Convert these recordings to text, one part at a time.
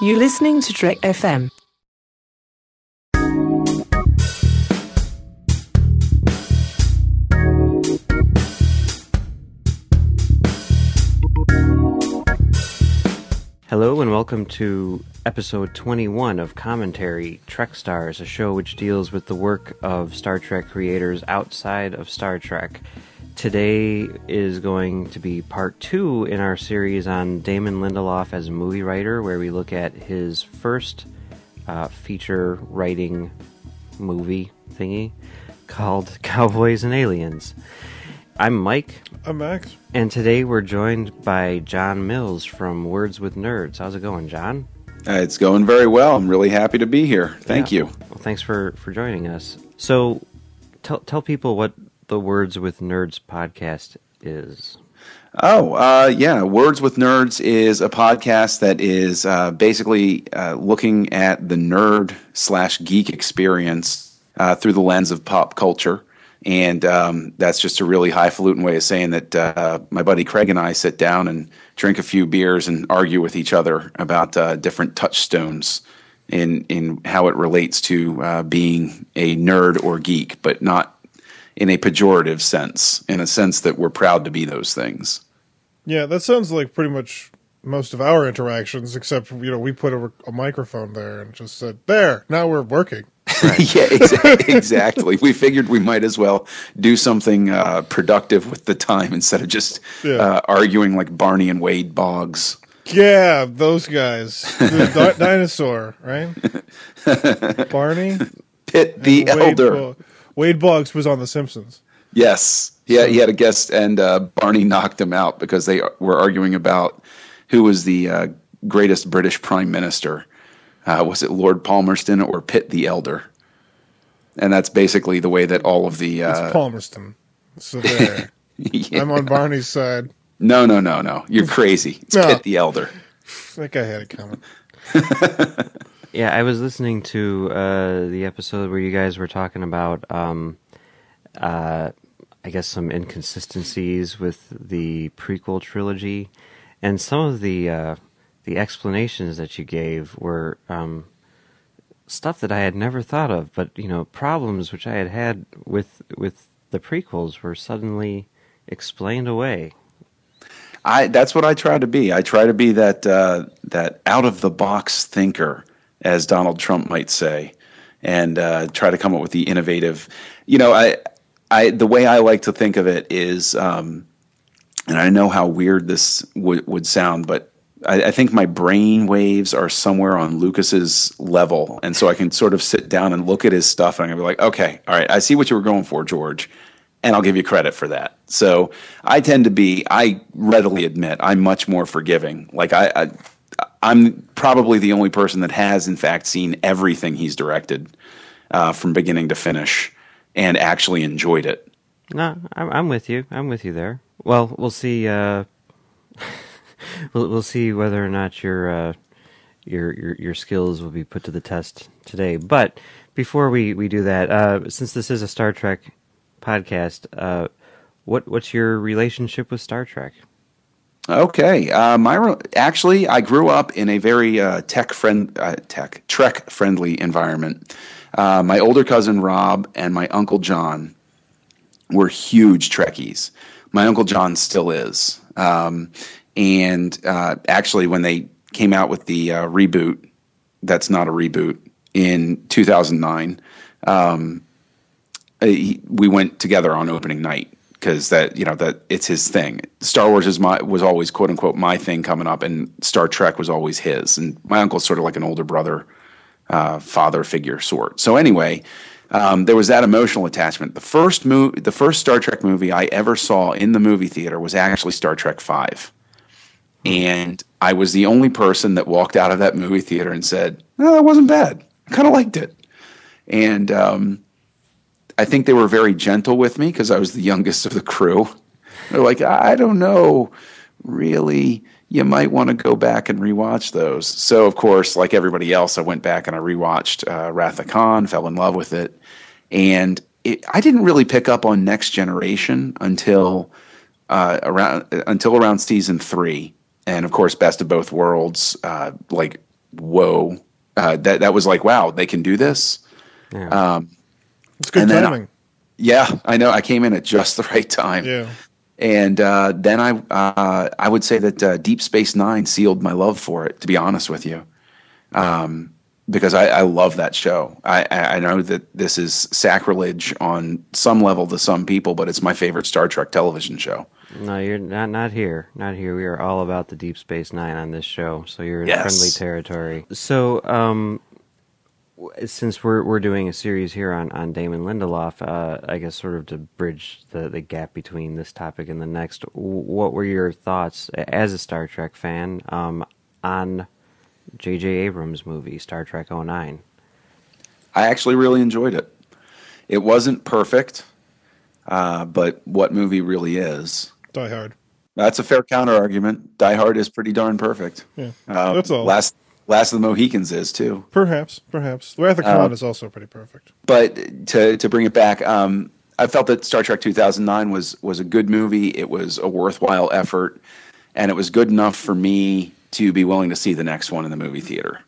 You're listening to Trek FM. Hello and welcome to episode 21 of Commentary Trek Stars, a show which deals with the work of Star Trek creators outside of Star Trek. Today is going to be part two in our series on Damon Lindelof as a movie writer, where we look at his first uh, feature writing movie thingy called Cowboys and Aliens. I'm Mike, I'm Max. and today we're joined by John Mills from Words with Nerds. How's it going, John? Uh, it's going very well. I'm really happy to be here. Thank Yeah. you. Well, thanks for for joining us. So, tell tell people what the Words with Nerds podcast is. Oh, uh, yeah. Words with Nerds is a podcast that is uh, basically uh, looking at the nerd slash geek experience uh, through the lens of pop culture. And um, that's just a really highfalutin way of saying that uh, my buddy Craig and I sit down and drink a few beers and argue with each other about uh, different touchstones in in how it relates to being a nerd or geek, but not in a pejorative sense, in a sense that we're proud to be those things. Yeah, that sounds like pretty much most of our interactions, except you know we put a, a microphone there and just said, "There, now we're working." yeah, exa- exactly. we figured we might as well do something uh, productive with the time instead of just Yeah. uh, arguing like Barney and Wade Boggs. Yeah, those guys, the di- dinosaur, right? Barney, Pitt the Elder. Bo- Wade Boggs was on The Simpsons. Yes. Yeah, he had a guest, and uh, Barney knocked him out because they were arguing about who was the uh, greatest British Prime Minister. Uh, was it Lord Palmerston or Pitt the Elder? And that's basically the way that all of the. It's Uh, Palmerston. So there, yeah. I'm on Barney's side. No, no, no, no. You're crazy. It's No. Pitt the Elder. That guy had it coming. Yeah, I was listening to uh, the episode where you guys were talking about, um, uh, I guess, some inconsistencies with the prequel trilogy, and some of the uh, the explanations that you gave were um, stuff that I had never thought of. But you know, problems which I had had with with the prequels were suddenly explained away. I that's what I try to be. I try to be that uh, that out of the box thinker, as Donald Trump might say, and uh, try to come up with the innovative. You know, I I the way I like to think of it is, um, and I know how weird this would would sound, but. I, I think my brain waves are somewhere on Lucas's level, and so I can sort of sit down and look at his stuff, and I'm gonna be like, "Okay, all right, I see what you were going for, George." and I'll give you credit for that. So I tend to be, I readily admit, I'm much more forgiving. Like I, I I'm probably the only person that has, in fact, seen everything he's directed uh, from beginning to finish, and actually enjoyed it. No, I'm, with you. I'm with you there. Well, we'll see. Uh, we'll we'll see whether or not your uh, your your your skills will be put to the test today. But before we we do that, uh, since this is a Star Trek podcast, uh, what what's your relationship with Star Trek? Okay, uh, my actually, I grew up in a very uh, tech friend, uh, tech Trek friendly environment. Uh, my older cousin Rob and my uncle John were huge Trekkies. My uncle John still is, um, and uh, actually, when they came out with the uh, reboot, that's not a reboot in 2009. Um, we went together on opening night because that you know that it's his thing. Star Wars is my was always quote unquote my thing coming up, and Star Trek was always his. And my uncle's sort of like an older brother, uh, father figure sort. So anyway, um, there was that emotional attachment. The first mo- the first Star Trek movie I ever saw in the movie theater was actually Star Trek Five, and I was the only person that walked out of that movie theater and said, "No, that wasn't bad. I kind of liked it." And um, I think they were very gentle with me because I was the youngest of the crew. They're like, I don't know, really. You might want to go back and rewatch those. So, of course, like everybody else, I went back and I rewatched uh, Wrath of Khan, fell in love with it, and it, I didn't really pick up on Next Generation until uh, around until around season three, and of course, Best of Both Worlds, uh, like whoa. Uh, that that was like, wow, they can do this. Yeah. Um, It's good And then I- timing. yeah, I know. I came in at just the right time. yeah. And uh, then I uh, I would say that uh, Deep Space Nine sealed my love for it. To be honest with you, um, because I, I love that show. I, I I know that this is sacrilege on some level to some people, but it's my favorite Star Trek television show. No, you're not not here. Not here. We are all about the Deep Space Nine on this show, so you're in Yes. friendly territory. So, um, w- since we're we're doing a series here on, on Damon Lindelof, uh, I guess sort of to bridge the, the gap between this topic and the next, what were your thoughts as a Star Trek fan um, on J.J. Abrams' movie Star Trek 09? I actually really enjoyed it. It wasn't perfect, uh, but what movie really is? Die Hard. That's a fair counter argument. Die Hard is pretty darn perfect. Yeah. Uh, That's all. Last Last of the Mohicans is too. Perhaps, perhaps. The Wrath of Uh, Khan is also pretty perfect. but to to bring it back, um, I felt that Star Trek 2009 was was a good movie. It was a worthwhile effort, and it was good enough for me to be willing to see the next one in the movie theater.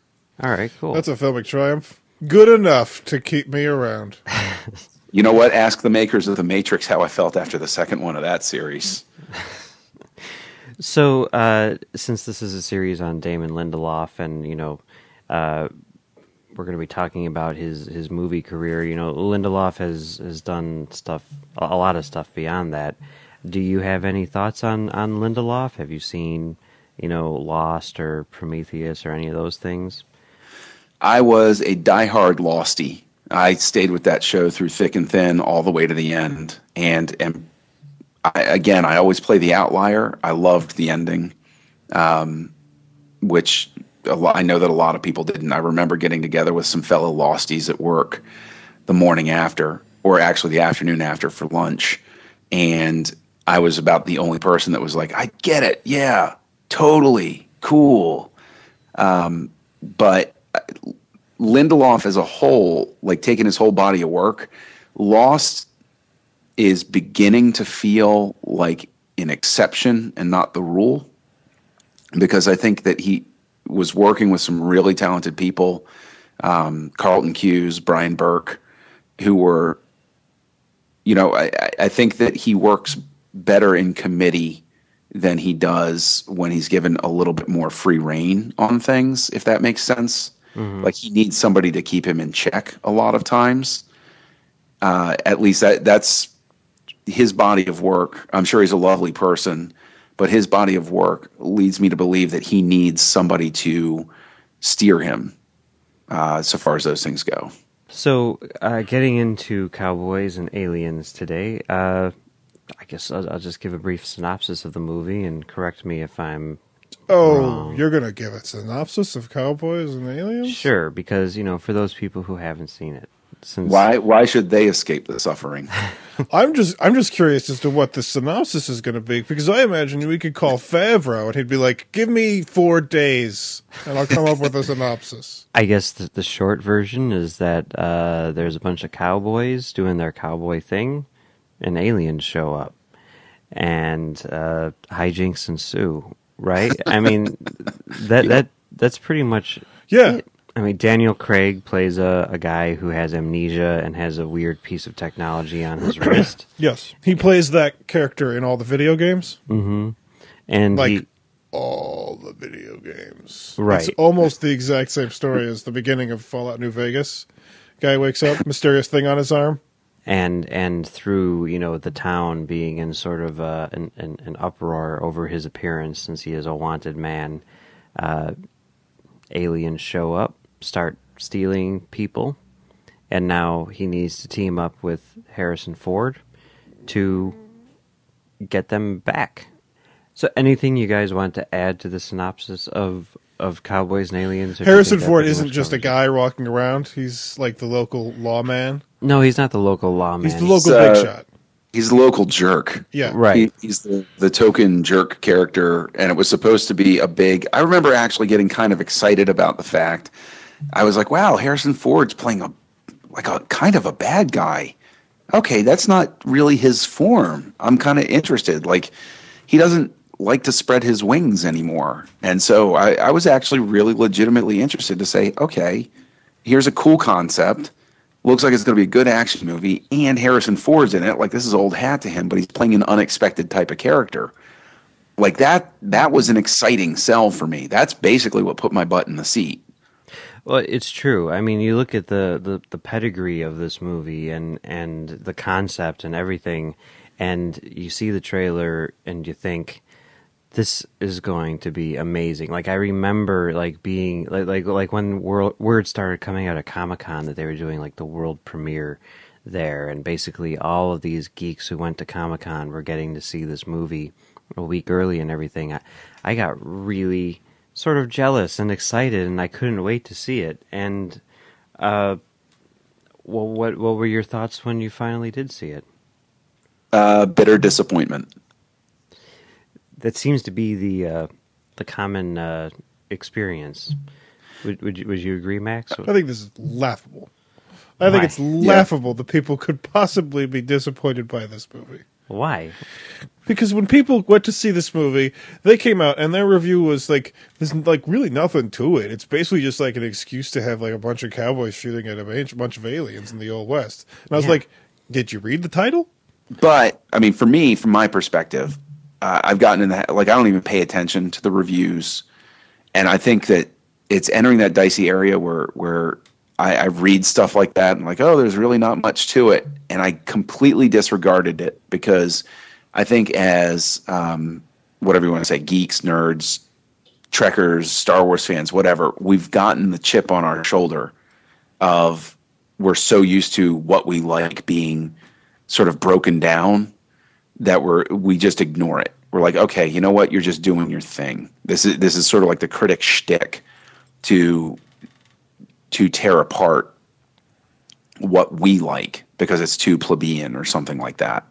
All right, cool. That's a filmic triumph. Good enough to keep me around. You know what? Ask the makers of the Matrix how I felt after the second one of that series. So, uh, since this is a series on Damon Lindelof, and you know, uh, we're going to be talking about his his movie career. You know, Lindelof has has done stuff, a lot of stuff beyond that. Do you have any thoughts on on Lindelof? Have you seen, you know, Lost or Prometheus or any of those things? I was a diehard Losty. I stayed with that show through thick and thin, all the way to the end. And and I, again, I always play the outlier. I loved the ending, um, which lot, I know that a lot of people didn't. I remember getting together with some fellow Losties at work the morning after, or actually the afternoon after for lunch, and I was about the only person that was like, "I get it, yeah, totally, cool." Um, but Lindelof as a whole, like taking his whole body of work, Lost is beginning to feel like an exception and not the rule. Because I think that he was working with some really talented people, um, Carlton Cuse, Bryan Burk, who were, you know, I, I- think that he works better in committee than he does when he's given a little bit more free reign on things, if that makes sense. Like he needs somebody to keep him in check a lot of times. Uh, at least that that's his body of work. I'm sure he's a lovely person, but his body of work leads me to believe that he needs somebody to steer him uh, so far as those things go. So, uh, getting into cowboys and aliens today, uh, I guess I'll, I'll just give a brief synopsis of the movie and correct me if I'm Oh, Wrong. you're gonna give a synopsis of Cowboys and Aliens? sure because you know for those people who haven't seen it, since Why why should they escape the suffering? I'm just I'm just curious as to what the synopsis is going to be because I imagine we could call Favreau and he'd be like, "Give me four days and I'll come up with a synopsis." I guess the, the short version is that uh, there's a bunch of cowboys doing their cowboy thing, and aliens show up, and uh, hijinks ensue. Right? I mean, that that that's pretty much. Yeah. it. I mean, Daniel Craig plays a, a guy who has amnesia and has a weird piece of technology on his wrist, Yes, he plays that character in all the video games, and like he, all the video games. Right. It's almost the exact same story as the beginning of Fallout New Vegas. Guy wakes up, mysterious thing on his arm. and and through you know the town being in sort of uh, an, an an uproar over his appearance since he is a wanted man, uh, aliens show up, start stealing people, and now he needs to team up with Harrison Ford to get them back. So, anything you guys want to add to the synopsis of of Cowboys and Aliens? or do you Harrison Ford isn't just a covers it? guy walking around. He's like the local lawman. No, he's not the local lawman. He's the local uh, big shot. He's the local jerk. Yeah. right. He, he's the, the token jerk character, and it was supposed to be a big. I remember actually getting kind of excited about the fact. I was like, "Wow, Harrison Ford's playing a like a kind of a bad guy." Okay, that's not really his form. I'm kind of interested. Like, he doesn't like to spread his wings anymore. And so I, I was actually really legitimately interested to say, okay, here's a cool concept. Looks like it's going to be a good action movie, and Harrison Ford's in it. Like this is old hat to him, but he's playing an unexpected type of character. Like that, that was an exciting sell for me. That's basically what put my butt in the seat. Well, it's true. I mean, you look at the, the, the pedigree of this movie and, and the concept and everything, and you see the trailer and you think, this is going to be amazing. Like I remember like being like like like when world, word started coming out of Comic Con that they were doing like the world premiere there, and basically all of these geeks who went to Comic Con were getting to see this movie a week early and everything. I, I got really sort of jealous and excited, and I couldn't wait to see it. And uh, well, what what were your thoughts when you finally did see it? Uh, bitter disappointment that seems to be the uh, the common uh, experience. Would would you, would you agree, Max? I think this is laughable. I Why? think it's laughable yeah. that people could possibly be disappointed by this movie. Why? Because when people went to see this movie, they came out and their review was like, "There's like really nothing to it. It's basically just like an excuse to have like a bunch of cowboys shooting at a bunch of aliens in the old west." And I was yeah. like, "Did you read the title?" But I mean, for me, from my perspective, uh, I've gotten in that like I don't even pay attention to the reviews, and I think that it's entering that dicey area where where I, I read stuff like that and like oh there's really not much to it, and I completely disregarded it because I think as um, whatever you want to say geeks nerds trekkers star wars fans whatever we've gotten the chip on our shoulder of we're so used to what we like being sort of broken down that we're we just ignore it. We're like, okay, you know what? You're just doing your thing. This is this is sort of like the critic shtick to to tear apart what we like because it's too plebeian or something like that.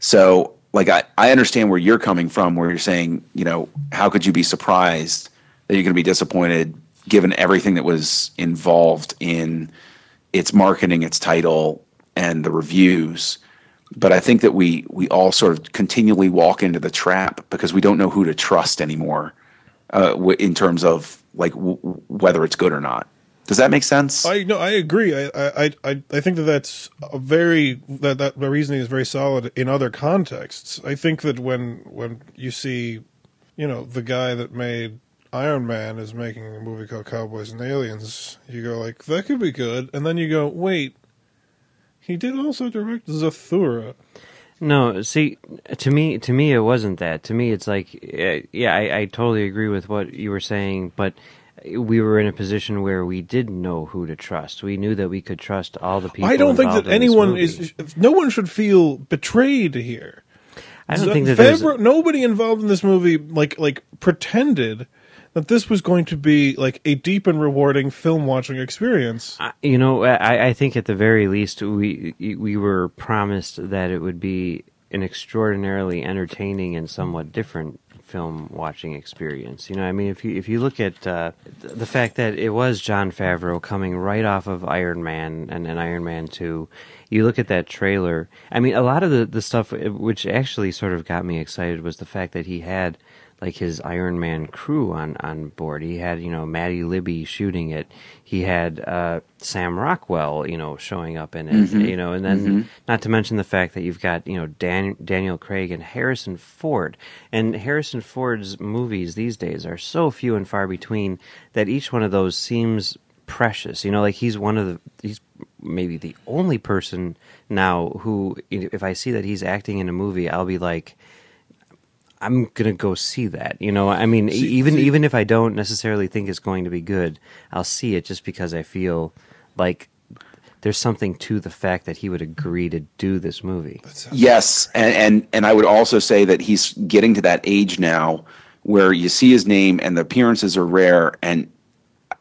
So, like, I, I understand where you're coming from, where you're saying, you know, how could you be surprised that you're going to be disappointed given everything that was involved in its marketing, its title, and the reviews? but I think that we we all sort of continually walk into the trap because we don't know who to trust anymore uh, in terms of like w- whether it's good or not. Does that make sense? I no, I agree. I I I, I think that that's a very that that the reasoning is very solid in other contexts. I think that when when you see, you know, the guy that made Iron Man is making a movie called Cowboys and Aliens, you go like that could be good, and then you go wait he did also direct Zathura. No, see, to me, to me, it wasn't that. To me, it's like, uh, yeah, I, I totally agree with what you were saying, but we were in a position where we didn't know who to trust. We knew that we could trust all the people. I don't think that anyone is. No one should feel betrayed here. I don't think that nobody involved in this movie like like pretended that this was going to be like a deep and rewarding film watching experience. you know, I, I think at the very least we we were promised that it would be an extraordinarily entertaining and somewhat different film watching experience. You know, I mean, if you if you look at uh, the fact that it was Jon Favreau coming right off of Iron Man and, and Iron Man Two, you look at that trailer. I mean, a lot of the the stuff which actually sort of got me excited was the fact that he had like his Iron Man crew on on board. He had you know Maddie Libatique shooting it. He had uh, Sam Rockwell you know showing up in it. Mm-hmm. You know, and then mm-hmm. not to mention the fact that you've got you know Dan, Daniel Craig and Harrison Ford. And Harrison Ford's movies these days are so few and far between that each one of those seems precious. You know, like he's one of the he's maybe the only person now who if I see that he's acting in a movie, I'll be like I'm gonna go see that. You know, I mean, see, even see, even if I don't necessarily think it's going to be good, I'll see it just because I feel like there's something to the fact that he would agree to do this movie. Yes, and, and and I would also say that he's getting to that age now where you see his name and the appearances are rare and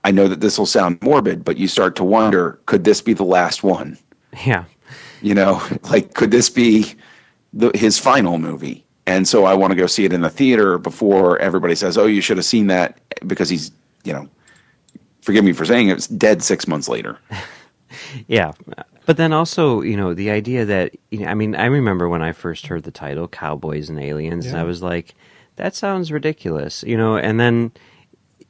I know that this will sound morbid, but you start to wonder, could this be the last one? Yeah. You know, like could this be the, his final movie? And so I want to go see it in the theater before everybody says, "Oh, you should have seen that," because he's, you know, forgive me for saying it, it's dead six months later. yeah, but then also, you know, the idea that you know, I mean, I remember when I first heard the title "Cowboys and Aliens," yeah. and I was like, that sounds ridiculous, you know, and then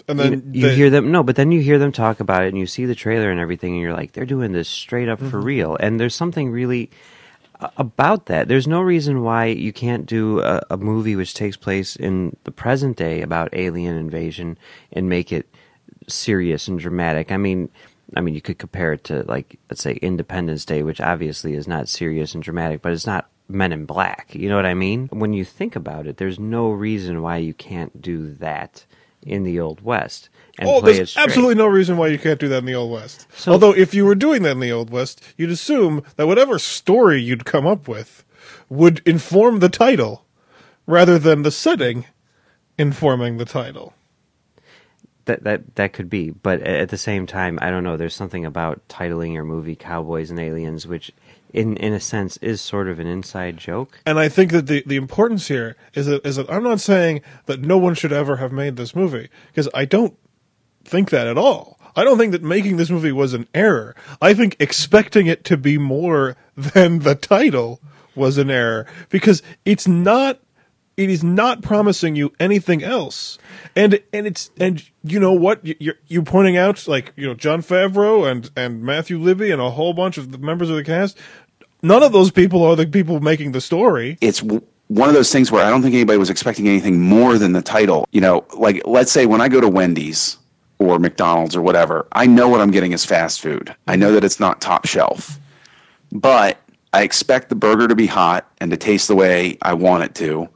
And you, then you they- hear them no, but then you hear them talk about it and you see the trailer and everything and you're like they're doing this straight up Mm-hmm. for real. And there's something really a- about that. There's no reason why you can't do a, a movie which takes place in the present day about alien invasion and make it serious and dramatic. I mean, I mean, you could compare it to like let's say Independence Day, which obviously is not serious and dramatic, but it's not Men in Black. You know what I mean? When you think about it, there's no reason why you can't do that in the Old West Oh, there's absolutely no reason why you can't do that in the Old West. So- Although, if you were doing that in the Old West, you'd assume that whatever story you'd come up with would inform the title rather than the setting informing the title. That that that could be, but at the same time, I don't know. There's something about titling your movie "Cowboys and Aliens," which, in in a sense, is sort of an inside joke. And I think that the, the importance here is that is that I'm not saying that no one should ever have made this movie because I don't think that at all. I don't think that making this movie was an error. I think expecting it to be more than the title was an error because it's not it is not promising you anything else. And and it's and you know what you're you're, pointing out like you know Jon Favreau and and Matthew Libatique and a whole bunch of the members of the cast none of those people are the people making the story. it's one of those things where I don't think anybody was expecting anything more than the title. You know, like let's say when I go to Wendy's or McDonald's or whatever, I know what I'm getting is fast food. I know that it's not top shelf, but I expect the burger to be hot and to taste the way I want it to,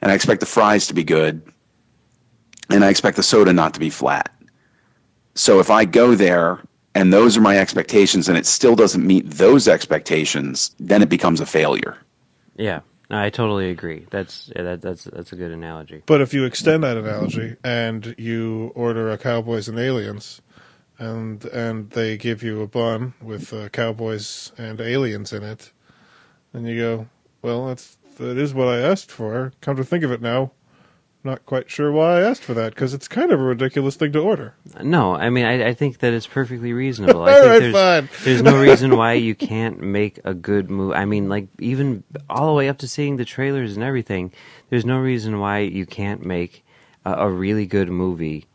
and I expect the fries to be good, and I expect the soda not to be flat. So if I go there and those are my expectations and it still doesn't meet those expectations, then it becomes a failure. Yeah, I totally agree. That's that, that's that's a good analogy. But if you extend that analogy and you order a Cowboys and Aliens, and and they give you a bun with uh, Cowboys and Aliens in it, then you go, well, that's that is what I asked for. Come to think of it now, not quite sure why I asked for that because it's kind of a ridiculous thing to order. No, I mean I, I think that it's perfectly reasonable. I think right, there's, fine. there's no reason why you can't make a good movie. I mean, like even all the way up to seeing the trailers and everything. There's no reason why you can't make a, a really good movie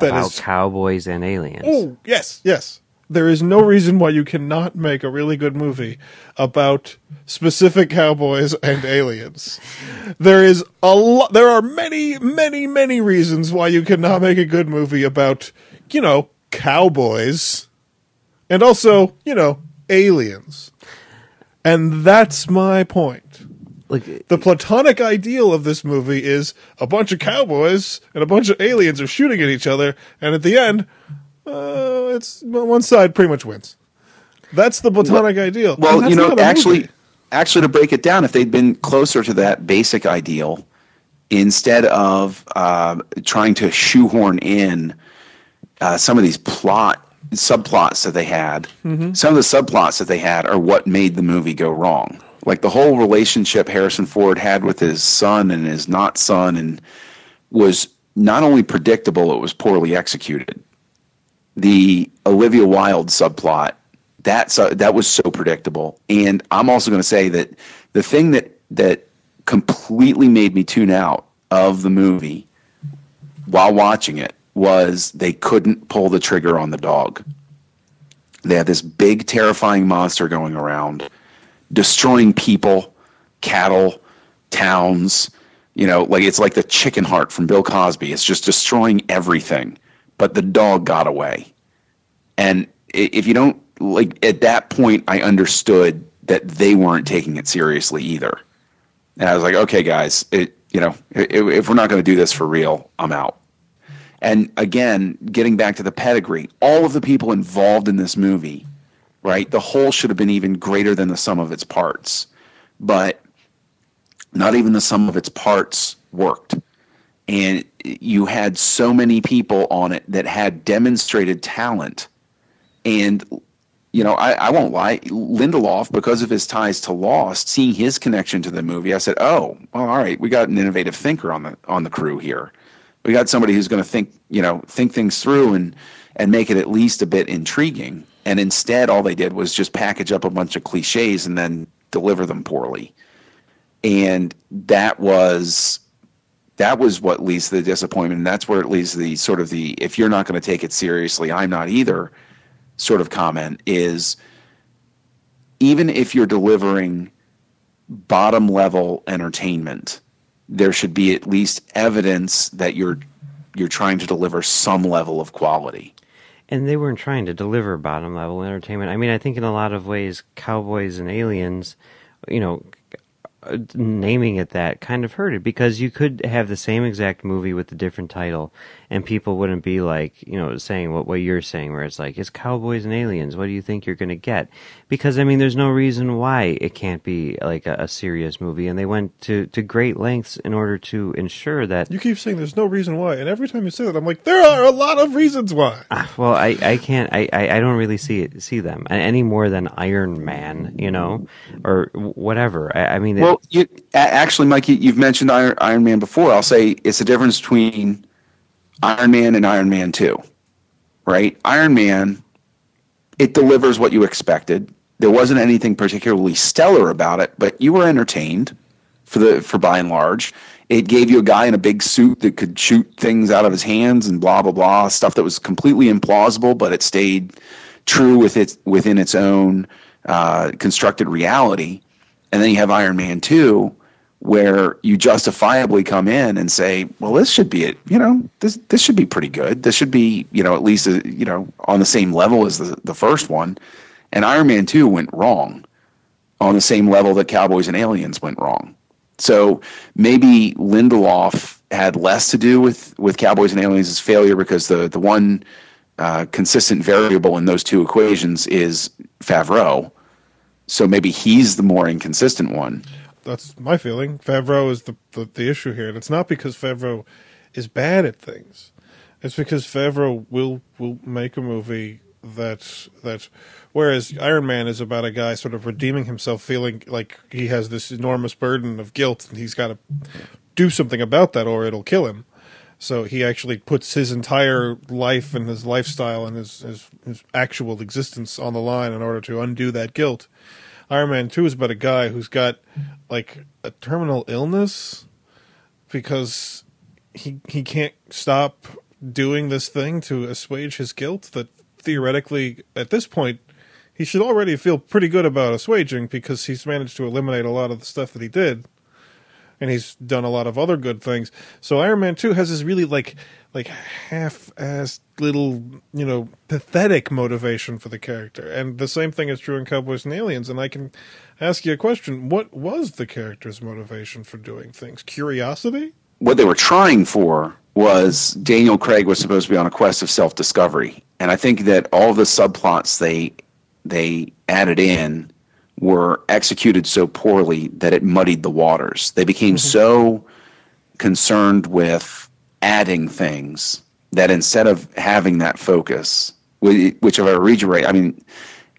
That about is- cowboys and aliens. Oh, yes, yes. There is no reason why you cannot make a really good movie about specific cowboys and aliens. There is a lot there are many, many, many reasons why you cannot make a good movie about, you know, cowboys and also, you know, aliens. And that's my point. Like The platonic ideal of this movie is a bunch of cowboys and a bunch of aliens are shooting at each other, and at the end, uh, it's one side pretty much wins. That's the platonic ideal. Well, you know, actually, movie. actually, to break it down, if they'd been closer to that basic ideal, instead of uh, trying to shoehorn in uh, some of these plot subplots that they had, some of the subplots that they had are what made the movie go wrong. Like the whole relationship Harrison Ford had with his son and his not son, and was not only predictable, it was poorly executed the Olivia Wilde subplot that's uh, that was so predictable. And I'm also going to say that the thing that that completely made me tune out of the movie while watching it was they couldn't pull the trigger on the dog. They had this big terrifying monster going around destroying people, cattle, towns, you know, like it's like the chicken heart from Bill Cosby. It's just destroying everything. But the dog got away. And if you don't like at that point I understood that they weren't taking it seriously either. And I was like, okay guys, it you know, if we're not going to do this for real, I'm out. And again, getting back to the pedigree, all of the people involved in this movie, right? The whole should have been even greater than the sum of its parts. But not even the sum of its parts worked. And you had so many people on it that had demonstrated talent. And, you know, I, I won't lie, Lindelof, because of his ties to Lost, seeing his connection to the movie, I said, oh, well, all right, we got an innovative thinker on the on the crew here. We got somebody who's going to think, you know, think things through and and make it at least a bit intriguing. And instead, all they did was just package up a bunch of cliches and then deliver them poorly and that was that was what leads to the disappointment. And that's where it leads to the sort of the if you're not going to take it seriously, I'm not either sort of comment is even if you're delivering bottom level entertainment, there should be at least evidence that you're you're trying to deliver some level of quality. And they weren't trying to deliver bottom level entertainment. I mean, I think in a lot of ways, Cowboys and Aliens, you know, naming it that kind of hurt it because you could have the same exact movie with a different title and people wouldn't be like you know saying what what you're saying where it's like it's cowboys and aliens. What do you think you're going to get? Because i mean there's no reason why it can't be like a, a, serious movie and they went to to great lengths in order to ensure that you keep saying there's no reason why and every time you say that i'm like there are a lot of reasons why. Uh, well i i can't I, I i don't really see it see them any more than iron man you know or whatever. I, I mean well it, you, actually mike you've mentioned iron, iron man before i'll say it's the difference between Iron Man and Iron Man 2, right? Iron Man, it delivers what you expected. There wasn't anything particularly stellar about it, but you were entertained for the for by and large. It gave you a guy in a big suit that could shoot things out of his hands and blah blah blah stuff that was completely implausible, but it stayed true with its within its own uh, constructed reality. And then you have Iron Man two, where you justifiably come in and say, well, this should be it. You know, this this should be pretty good. This should be, you know, at least uh, you know on the same level as the the first one. And Iron Man two went wrong on the same level that Cowboys and Aliens went wrong. So maybe Lindelof had less to do with with Cowboys and Aliens' failure because the the one uh, consistent variable in those two equations is Favreau. So maybe he's the more inconsistent one that's my feeling. Favreau is the, the, the issue here, and it's not because Favreau is bad at things. It's because Favreau will will make a movie that that whereas Iron Man is about a guy sort of redeeming himself, feeling like he has this enormous burden of guilt, and he's got to do something about that, or it'll kill him. So he actually puts his entire life and his lifestyle and his, his, his actual existence on the line in order to undo that guilt. Iron Man Two is about a guy who's got like a terminal illness because he he can't stop doing this thing to assuage his guilt that theoretically at this point he should already feel pretty good about assuaging because he's managed to eliminate a lot of the stuff that he did and he's done a lot of other good things. So Iron Man 2 has this really like like half-assed little, you know, pathetic motivation for the character. And the same thing is true in Cowboys and Aliens. And I can ask you a question. What was the character's motivation for doing things? Curiosity? What they were trying for was Daniel Craig was supposed to be on a quest of self-discovery. And I think that all the subplots they they added in were executed so poorly that it muddied the waters. They became mm-hmm. so concerned with adding things that instead of having that focus, which if I read you right, I mean,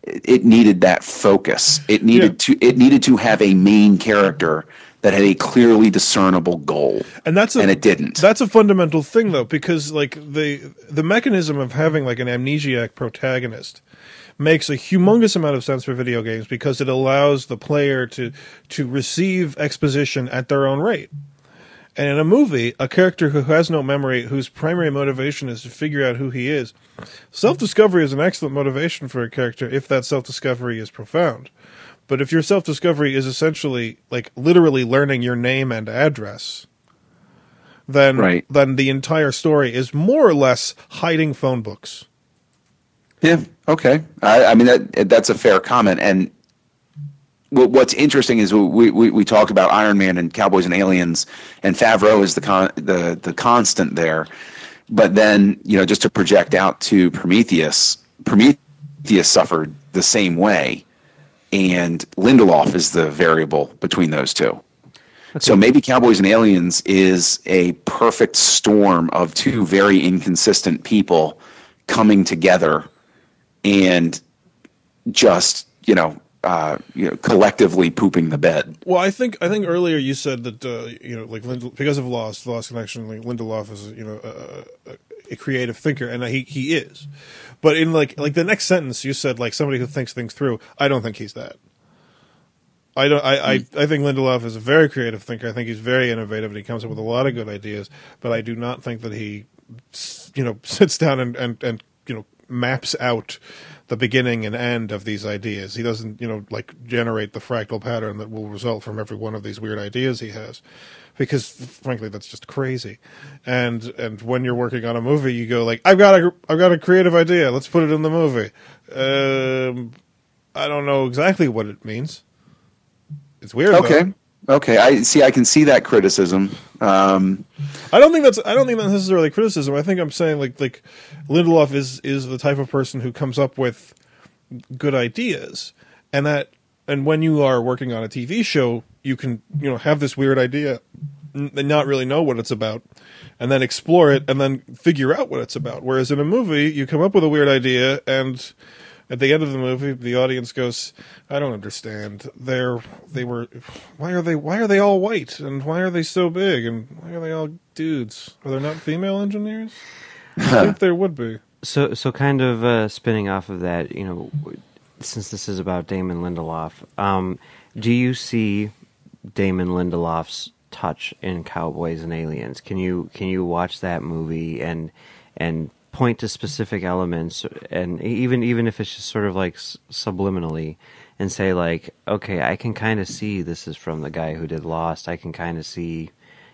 it needed that focus. It needed yeah. to it needed to have a main character that had a clearly discernible goal, and that's a, and it didn't. That's a fundamental thing, though, because like the the mechanism of having like an amnesiac protagonist makes a humongous amount of sense for video games because it allows the player to to receive exposition at their own rate. And in a movie, a character who has no memory, whose primary motivation is to figure out who he is, self discovery is an excellent motivation for a character if that self discovery is profound. But if your self discovery is essentially like literally learning your name and address, then right. then the entire story is more or less hiding phone books. Yeah. Okay. I, I mean that that's a fair comment, and what's interesting is we, we, we talked about Iron Man and Cowboys and Aliens, and Favreau is the con, the the constant there. But then you know just to project out to Prometheus, Prometheus suffered the same way, and Lindelof is the variable between those two. Okay. So maybe Cowboys and Aliens is a perfect storm of two very inconsistent people coming together and just you know uh, you know, collectively pooping the bed. Well, I think I think earlier you said that uh, you know, like Lind- because of Lost, Lost Connection, like Lindelof is you know a, a, creative thinker, and he he is. But in like like the next sentence, you said like somebody who thinks things through. I don't think he's that. I don't. I, I, I think Lindelof is a very creative thinker. I think he's very innovative, and he comes up with a lot of good ideas. But I do not think that he, you know, sits down and and, and you know maps out the beginning and end of these ideas. He doesn't, you know, like generate the fractal pattern that will result from every one of these weird ideas he has. Because frankly, that's just crazy. And and when you're working on a movie, you go like, I've got a I've got a creative idea. Let's put it in the movie. Um, I don't know exactly what it means. It's weird. though. Okay. I see. I can see that criticism. Um, I don't think that's I don't think that's necessarily criticism. I think I'm saying like like Lindelof is is the type of person who comes up with good ideas, and that and when you are working on a TV show, you can you know have this weird idea and not really know what it's about, and then explore it and then figure out what it's about. Whereas in a movie, you come up with a weird idea and. At the end of the movie, the audience goes, "I don't understand. They're they were, why are they why are they all white and why are they so big and why are they all dudes? Are there not female engineers? I think there would be." So, so kind of uh, spinning off of that, you know, since this is about Damon Lindelof, um, do you see Damon Lindelof's touch in Cowboys and Aliens? Can you can you watch that movie and and point to specific elements, and even even if it's just sort of like subliminally, and say like, okay, I can kind of see this is from the guy who did Lost. I can kind of see,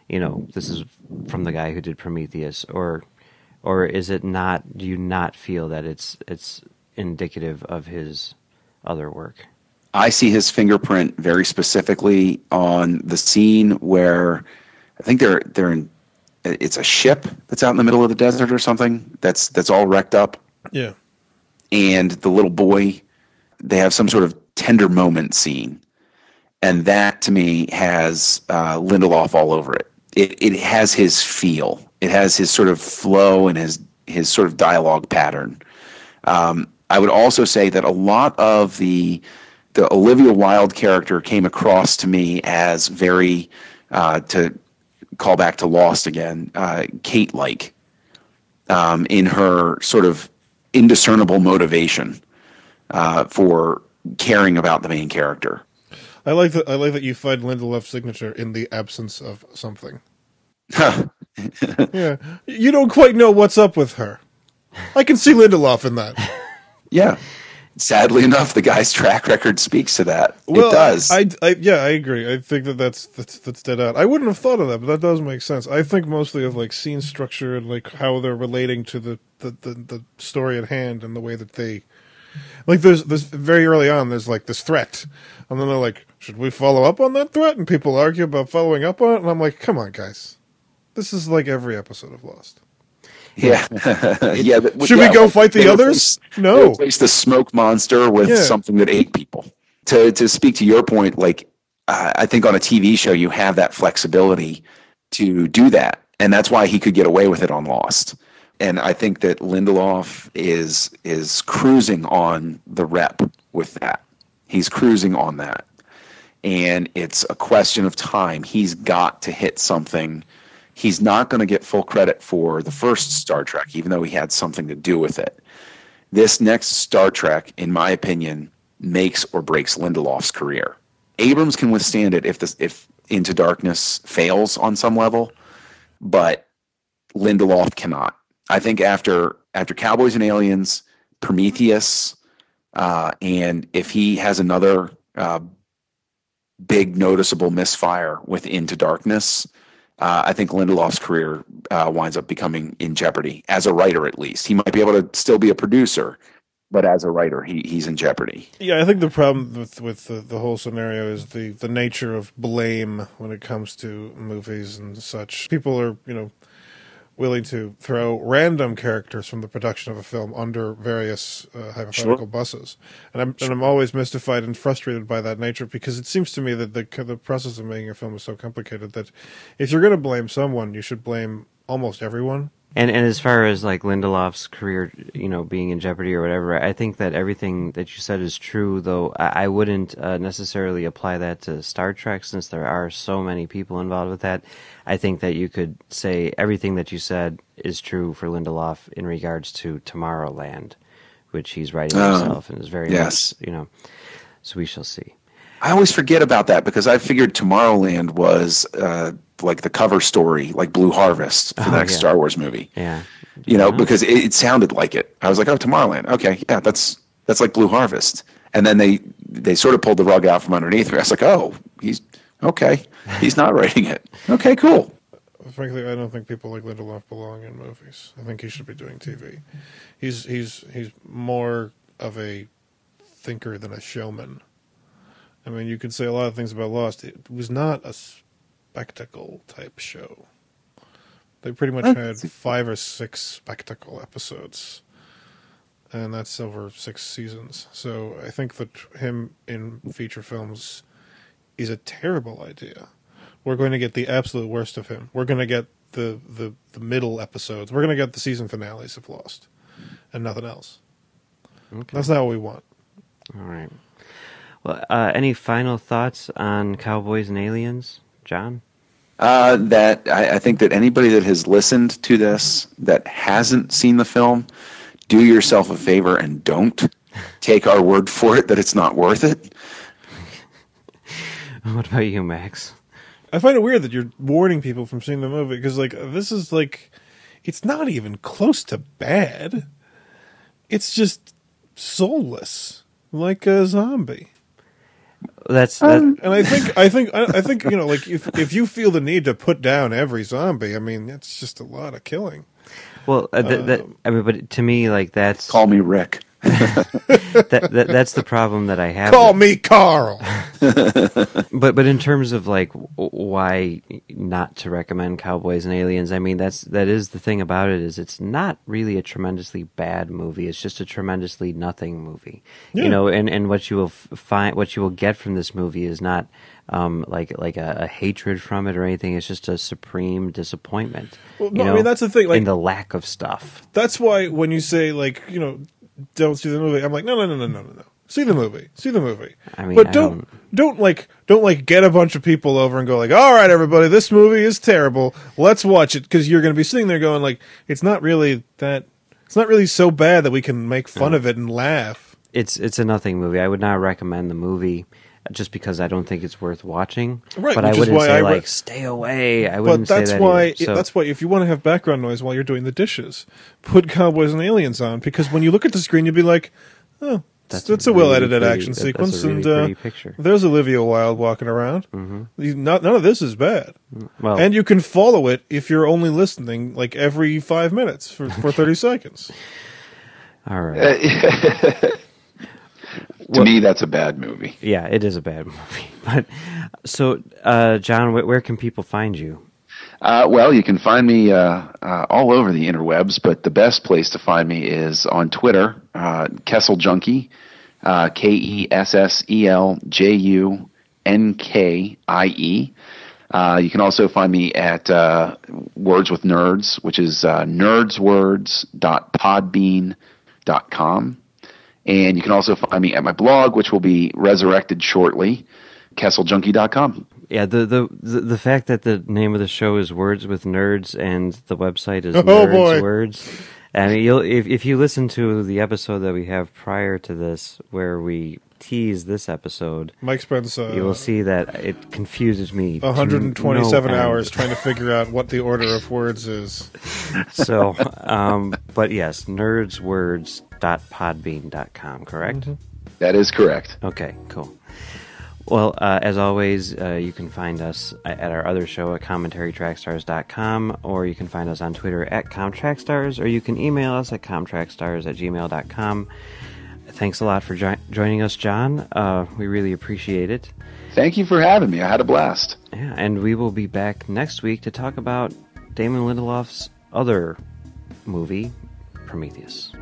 you know, this is from the guy who did Prometheus, or or is it not? Do you not feel that it's it's indicative of his other work? I see his fingerprint very specifically on the scene where I think they're they're in. It's a ship that's out in the middle of the desert or something. That's that's all wrecked up, Yeah, and the little boy. They have some sort of tender moment scene, and that to me has uh, Lindelof all over it. It it has his feel. It has his sort of flow and his his sort of dialogue pattern. Um, I would also say that a lot of the the Olivia Wilde character came across to me as very uh, to call back to Lost again, uh, Kate like um, in her sort of indiscernible motivation uh, for caring about the main character. I like that. I like that you find Lindelof's signature in the absence of something. Yeah, you don't quite know what's up with her. I can see Lindelof in that. yeah. Sadly enough, the guy's track record speaks to that. Well, it does. I, I, yeah, I agree. I think that that's that's that's dead out. I wouldn't have thought of that, but that does make sense. I think mostly of like scene structure and like how they're relating to the the, the, the story at hand and the way that they like. There's there's very early on. There's like this threat, and then they're like, "Should we follow up on that threat?" And people argue about following up on it, and I'm like, "Come on, guys, this is like every episode of Lost." Yeah, yeah. but- Should yeah, we go like, fight the others? replaced- they No. Replace the smoke monster with Yeah. something that ate people. To to speak to your point, like uh, I think on a TV show you have that flexibility to do that, and that's why he could get away with it on Lost. And I think that Lindelof is is cruising on the rep with that. He's cruising on that, and it's a question of time. He's got to hit something. He's not going to get full credit for the first Star Trek, even though he had something to do with it. This next Star Trek, in my opinion, makes or breaks Lindelof's career. Abrams can withstand it if this if Into Darkness fails on some level, but Lindelof cannot. I think after after Cowboys and Aliens, Prometheus, uh, and if he has another uh, big noticeable misfire with Into Darkness, uh, I think Lindelof's career uh, winds up becoming in jeopardy as a writer, at least. He might be able to still be a producer, but as a writer, he, he's in jeopardy. Yeah, I think the problem with with the, the whole scenario is the the nature of blame when it comes to movies and such. People are you know willing to throw random characters from the production of a film under various uh, hypothetical Sure. buses, and I'm and I'm always mystified and frustrated by that nature because it seems to me that the the process of making a film is so complicated that if you're going to blame someone, you should blame almost everyone. And and as far as like Lindelof's career, you know, being in jeopardy or whatever, I think that everything that you said is true. Though I, I wouldn't uh, necessarily apply that to Star Trek, since there are so many people involved with that. I think that you could say everything that you said is true for Lindelof in regards to Tomorrowland, which he's writing Oh, himself and is very yes. much, you know. So we shall see. I always forget about that because I figured Tomorrowland was uh, like the cover story, like Blue Harvest for the Oh, next yeah. Star Wars movie. Yeah. You know, because it, it sounded like it. I was like, oh, Tomorrowland. Okay, yeah, that's that's like Blue Harvest. And then they they sort of pulled the rug out from underneath me. I was like, oh, he's okay. He's not writing it. Okay, cool. Frankly, I don't think people like Lindelof belong in movies. I think he should be doing TV. He's he's he's more of a thinker than a showman. I mean, you could say a lot of things about Lost. It was not a spectacle type show. They pretty much had five or six spectacle episodes, and that's over six seasons. So I think that him in feature films is a terrible idea. We're going to get the absolute worst of him. We're going to get the the, the middle episodes. We're going to get the season finales of Lost, and nothing else. Okay. That's not what we want. All right. Well, uh, any final thoughts on Cowboys and Aliens, John? Uh, that I, I think that anybody that has listened to this that hasn't seen the film, do yourself a favor and don't take our word for it that it's not worth it. What about you, Max? I find it weird that you're warning people from seeing the movie because, like, this is like, it's not even close to bad. It's just soulless, like a zombie. That's that, And I think, I think, I, I think, you know, like if if you feel the need to put down every zombie, I mean, that's just a lot of killing. well. Uh, th- that, I mean, but to me, like that's Call me Rick. that, that that's the problem that I have. Call with- me Carl. But but in terms of like why not to recommend Cowboys and Aliens, I mean that's that is the thing about it is it's not really a tremendously bad movie. It's just a tremendously nothing movie. Yeah. You know, and and what you will find, what you will get from this movie is not um like like a, a hatred from it or anything. It's just a supreme disappointment. Well, you no, I mean, that's the thing, like- in the lack of stuff. That's why when you say like, you know, don't see the movie, I'm like, no, no, no, no, no, no, no. See the movie. See the movie. I mean, but I don't, don't like don't like get a bunch of people over and go like, all right, everybody, this movie is terrible. Let's watch it because you're going to be sitting there going like, it's not really that. It's not really so bad that we can make fun of it and laugh. It's it's a nothing movie. I would not recommend the movie. Just because I don't think it's worth watching, Right, But I which is wouldn't why say I re- like stay away. I But wouldn't that's say that why either. So- that's why if you want to have background noise while you're doing the dishes, put Cowboys and Aliens on because when you look at the screen, you'll be like, oh. That's, That's a, a well edited pretty- action that- that's a sequence, really and uh, picture. there's Olivia Wilde walking around. Mm-hmm. Not, none of this is bad. well, and you can follow it if you're only listening like every five minutes for, for 30 seconds. all right. to me, that's a bad movie. yeah, it is a bad movie. But so, uh, John, where, where can people find you? Uh, well, you can find me uh, uh, all over the interwebs, but the best place to find me is on Twitter, uh, Kessel Junkie, uh, K E S S E L J U N K I E. Uh, you can also find me at uh, Words with Nerds, which is uh, nerdswords.podbean.com. And you can also find me at my blog, which will be resurrected shortly, kesseljunkie.com. Yeah, the, the the the fact that the name of the show is Words with Nerds and the website is Oh, Nerds boy. Words. I mean, you'll if if you listen to the episode that we have prior to this, where we tease this episode, Mike spends uh, you will see that it confuses me. 127 no end. hours trying to figure out what the order of words is. So, um, but yes, nerdswords.podbean.com, correct? Mm-hmm. That is correct. Okay, cool. Well, uh, as always, uh, you can find us at our other show at commentarytrackstars.com, or you can find us on Twitter at comtrackstars, or you can email us at comtrackstars at gmail.com. Thanks a lot for jo- joining us, John. Uh, we really appreciate it. Thank you for having me. I had a blast. Yeah, and we will be back next week to talk about Damon Lindelof's other movie, Prometheus.